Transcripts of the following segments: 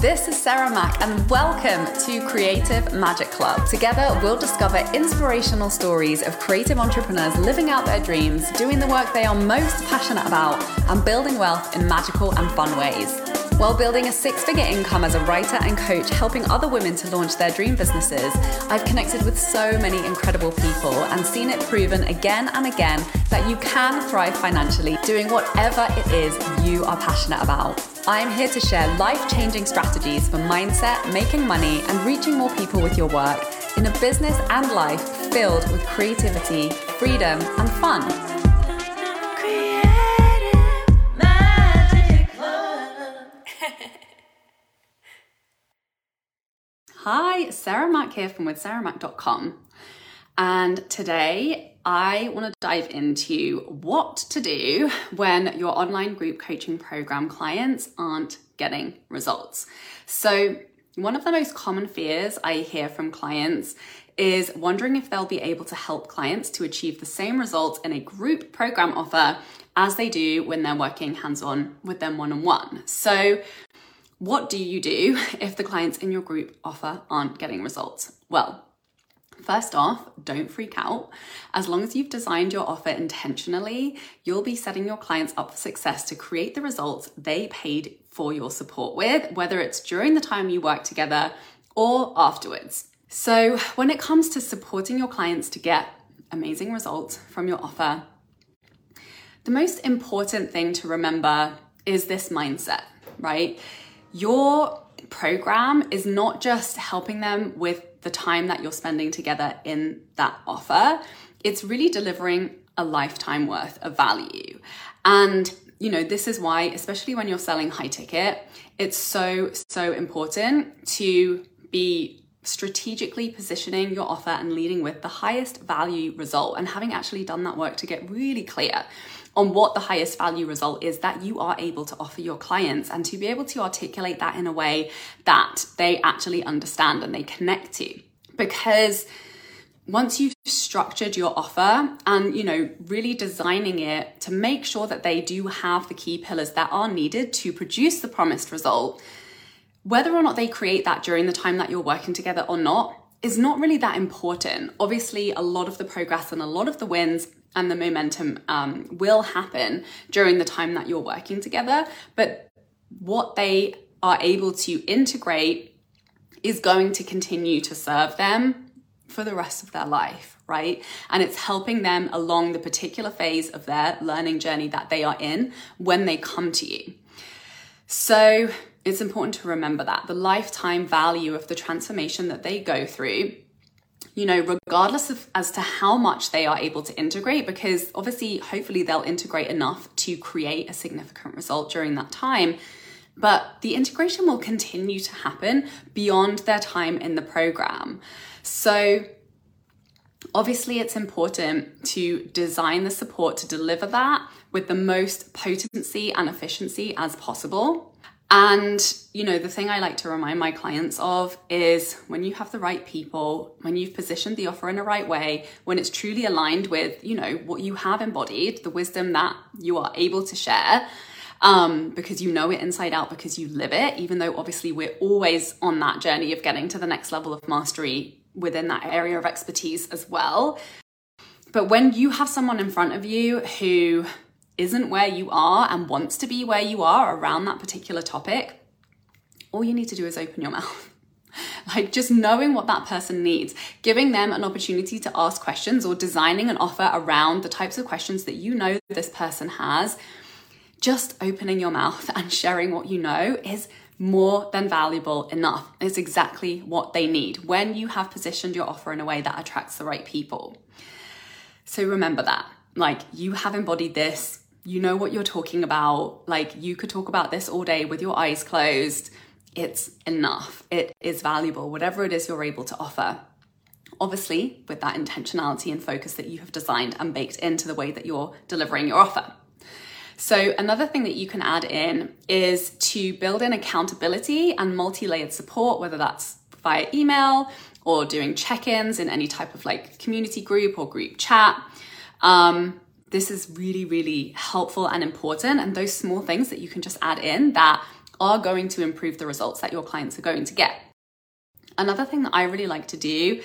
This is Sarah Mac, and welcome to Creative Magic Club. Together, we'll discover inspirational stories of creative entrepreneurs living out their dreams, doing the work they are most passionate about, and building wealth in magical and fun ways. While building a six figure income as a writer and coach, helping other women to launch their dream businesses, I've connected with so many incredible people and seen it proven again and again that you can thrive financially doing whatever it is you are passionate about. I'm here to share life changing strategies for mindset, making money, and reaching more people with your work in a business and life filled with creativity, freedom, and fun. Hi, Sarah Mac here from withsarahmac.com. And today I want to dive into what to do when your online group coaching program clients aren't getting results. So, one of the most common fears I hear from clients is wondering if they'll be able to help clients to achieve the same results in a group program offer as they do when they're working hands on with them one on one. So, what do you do if the clients in your group offer aren't getting results? Well, First off, don't freak out. As long as you've designed your offer intentionally, you'll be setting your clients up for success to create the results they paid for your support with, whether it's during the time you work together or afterwards. So, when it comes to supporting your clients to get amazing results from your offer, the most important thing to remember is this mindset, right? Your program is not just helping them with the time that you're spending together in that offer, it's really delivering a lifetime worth of value. And you know, this is why, especially when you're selling high ticket, it's so, so important to be strategically positioning your offer and leading with the highest value result and having actually done that work to get really clear on what the highest value result is that you are able to offer your clients and to be able to articulate that in a way that they actually understand and they connect to. Because once you've structured your offer and you know really designing it to make sure that they do have the key pillars that are needed to produce the promised result whether or not they create that during the time that you're working together or not is not really that important obviously a lot of the progress and a lot of the wins and the momentum um, will happen during the time that you're working together. But what they are able to integrate is going to continue to serve them for the rest of their life, right? And it's helping them along the particular phase of their learning journey that they are in when they come to you. So it's important to remember that the lifetime value of the transformation that they go through you know, regardless of as to how much they are able to integrate, because obviously, hopefully, they'll integrate enough to create a significant result during that time. But the integration will continue to happen beyond their time in the program. So, obviously, it's important to design the support to deliver that with the most potency and efficiency as possible. And, you know, the thing I like to remind my clients of is when you have the right people, when you've positioned the offer in the right way, when it's truly aligned with, you know, what you have embodied, the wisdom that you are able to share, um, because you know it inside out, because you live it, even though obviously we're always on that journey of getting to the next level of mastery within that area of expertise as well. But when you have someone in front of you who isn't where you are and wants to be where you are around that particular topic, all you need to do is open your mouth. like just knowing what that person needs, giving them an opportunity to ask questions or designing an offer around the types of questions that you know this person has, just opening your mouth and sharing what you know is more than valuable enough. It's exactly what they need when you have positioned your offer in a way that attracts the right people. So remember that. Like you have embodied this, you know what you're talking about. Like you could talk about this all day with your eyes closed. It's enough. It is valuable, whatever it is you're able to offer. Obviously, with that intentionality and focus that you have designed and baked into the way that you're delivering your offer. So, another thing that you can add in is to build in accountability and multi layered support, whether that's via email or doing check ins in any type of like community group or group chat. Um, this is really, really helpful and important. And those small things that you can just add in that are going to improve the results that your clients are going to get. Another thing that I really like to do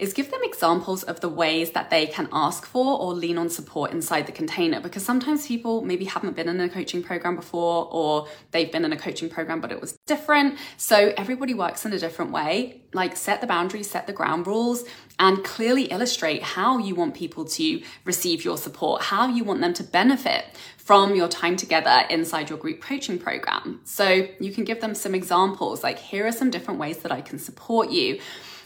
is give them examples of the ways that they can ask for or lean on support inside the container because sometimes people maybe haven't been in a coaching program before or they've been in a coaching program but it was different. So everybody works in a different way. Like set the boundaries, set the ground rules, and clearly illustrate how you want people to receive your support, how you want them to benefit from your time together inside your group coaching program. So you can give them some examples like, here are some different ways that I can support you.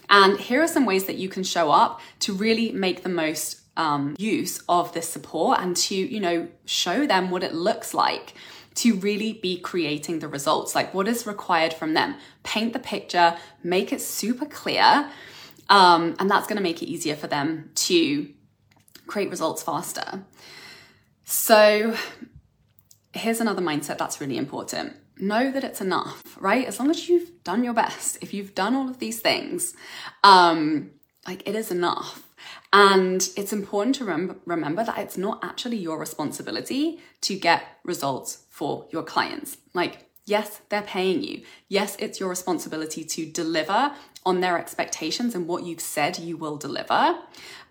And here are some ways that you can show up to really make the most um, use of this support and to, you know, show them what it looks like to really be creating the results. Like what is required from them. Paint the picture, make it super clear. Um, and that's going to make it easier for them to create results faster. So here's another mindset that's really important know that it's enough, right? As long as you've done your best, if you've done all of these things, um, like it is enough. And it's important to rem- remember that it's not actually your responsibility to get results for your clients. Like, yes, they're paying you. Yes, it's your responsibility to deliver on their expectations and what you've said you will deliver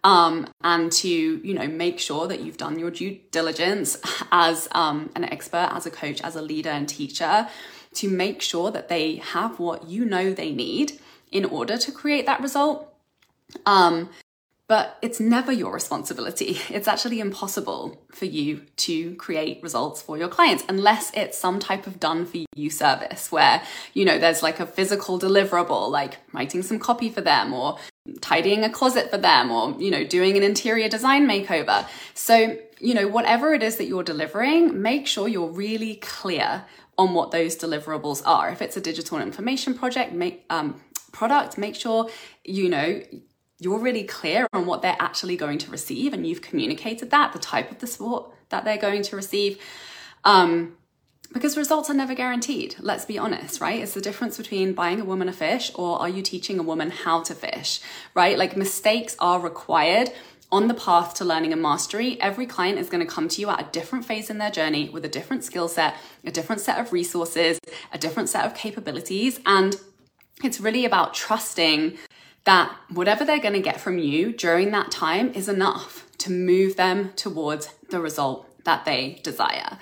um, and to you know make sure that you've done your due diligence as um, an expert as a coach as a leader and teacher to make sure that they have what you know they need in order to create that result um, but it's never your responsibility. It's actually impossible for you to create results for your clients unless it's some type of done for you service where, you know, there's like a physical deliverable, like writing some copy for them or tidying a closet for them or, you know, doing an interior design makeover. So, you know, whatever it is that you're delivering, make sure you're really clear on what those deliverables are. If it's a digital information project, make um, product, make sure you know you're really clear on what they're actually going to receive and you've communicated that, the type of the support that they're going to receive. Um, because results are never guaranteed. Let's be honest, right? It's the difference between buying a woman a fish or are you teaching a woman how to fish, right? Like mistakes are required on the path to learning and mastery. Every client is going to come to you at a different phase in their journey with a different skill set, a different set of resources, a different set of capabilities. And it's really about trusting that whatever they're going to get from you during that time is enough to move them towards the result that they desire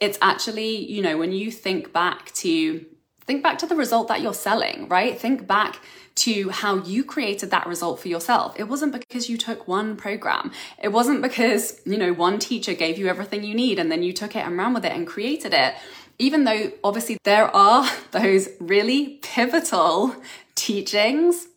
it's actually, you know, when you think back to think back to the result that you're selling, right? Think back to how you created that result for yourself. It wasn't because you took one program. It wasn't because, you know, one teacher gave you everything you need and then you took it and ran with it and created it. Even though obviously there are those really pivotal teachings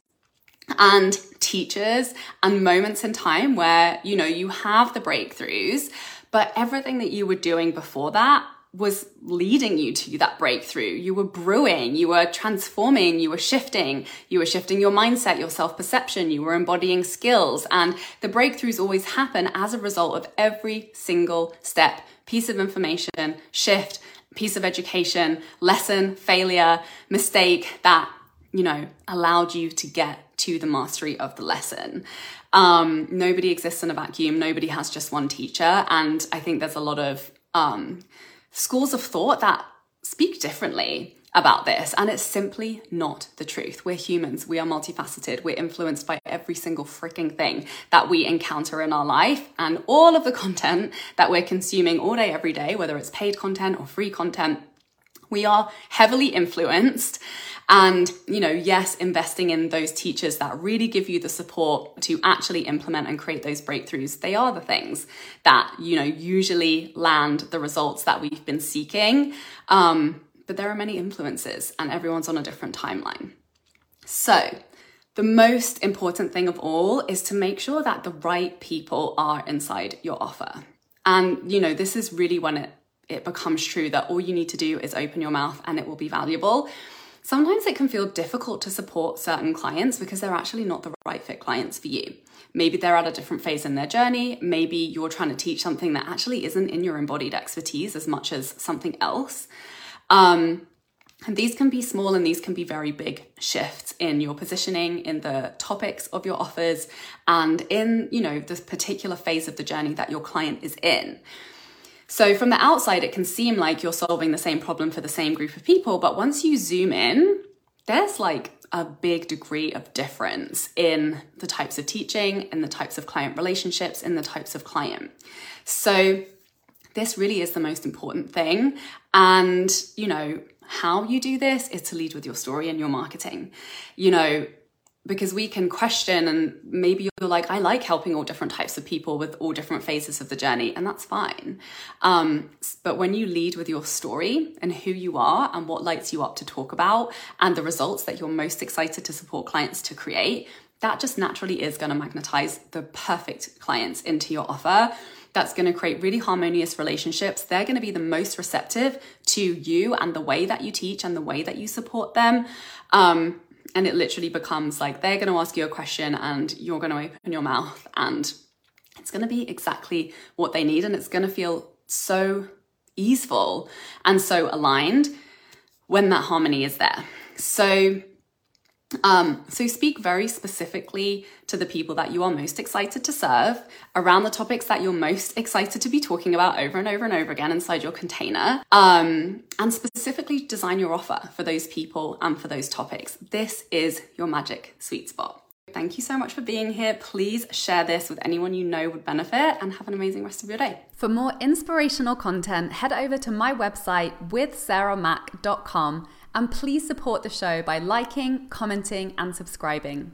and teachers and moments in time where, you know, you have the breakthroughs but everything that you were doing before that was leading you to that breakthrough. You were brewing, you were transforming, you were shifting, you were shifting your mindset, your self perception, you were embodying skills. And the breakthroughs always happen as a result of every single step, piece of information, shift, piece of education, lesson, failure, mistake that, you know, allowed you to get to the mastery of the lesson. Um, nobody exists in a vacuum. Nobody has just one teacher. And I think there's a lot of um, schools of thought that speak differently about this. And it's simply not the truth. We're humans. We are multifaceted. We're influenced by every single freaking thing that we encounter in our life. And all of the content that we're consuming all day, every day, whether it's paid content or free content, we are heavily influenced and, you know, yes, investing in those teachers that really give you the support to actually implement and create those breakthroughs, they are the things that, you know, usually land the results that we've been seeking. Um, but there are many influences and everyone's on a different timeline. So, the most important thing of all is to make sure that the right people are inside your offer. And, you know, this is really when it, it becomes true that all you need to do is open your mouth and it will be valuable sometimes it can feel difficult to support certain clients because they're actually not the right fit clients for you. Maybe they're at a different phase in their journey. Maybe you're trying to teach something that actually isn't in your embodied expertise as much as something else. Um, And these can be small and these can be very big shifts in your positioning, in the topics of your offers, and in, you know, this particular phase of the journey that your client is in. So from the outside, it can seem like you're solving the same problem for the same group of people, but once you zoom in, there's like a big degree of difference in the types of teaching, in the types of client relationships, in the types of client. So this really is the most important thing. And, you know, how you do this is to lead with your story and your marketing. You know, because we can question and maybe you're like i like helping all different types of people with all different phases of the journey and that's fine um, but when you lead with your story and who you are and what lights you up to talk about and the results that you're most excited to support clients to create that just naturally is going to magnetize the perfect clients into your offer that's going to create really harmonious relationships. They're going to be the most receptive to you and the way that you teach and the way that you support them. Um, and it literally becomes like they're going to ask you a question and you're going to open your mouth and it's going to be exactly what they need and it's going to feel so easeful and so aligned when that harmony is there. So um, so speak very specifically to the people that you are most excited to serve around the topics that you're most excited to be talking about over and over and over again inside your container. Um, and specifically design your offer for those people and for those topics. This is your magic sweet spot. Thank you so much for being here. Please share this with anyone you know would benefit and have an amazing rest of your day. For more inspirational content, head over to my website withsarahmac.com and please support the show by liking, commenting, and subscribing.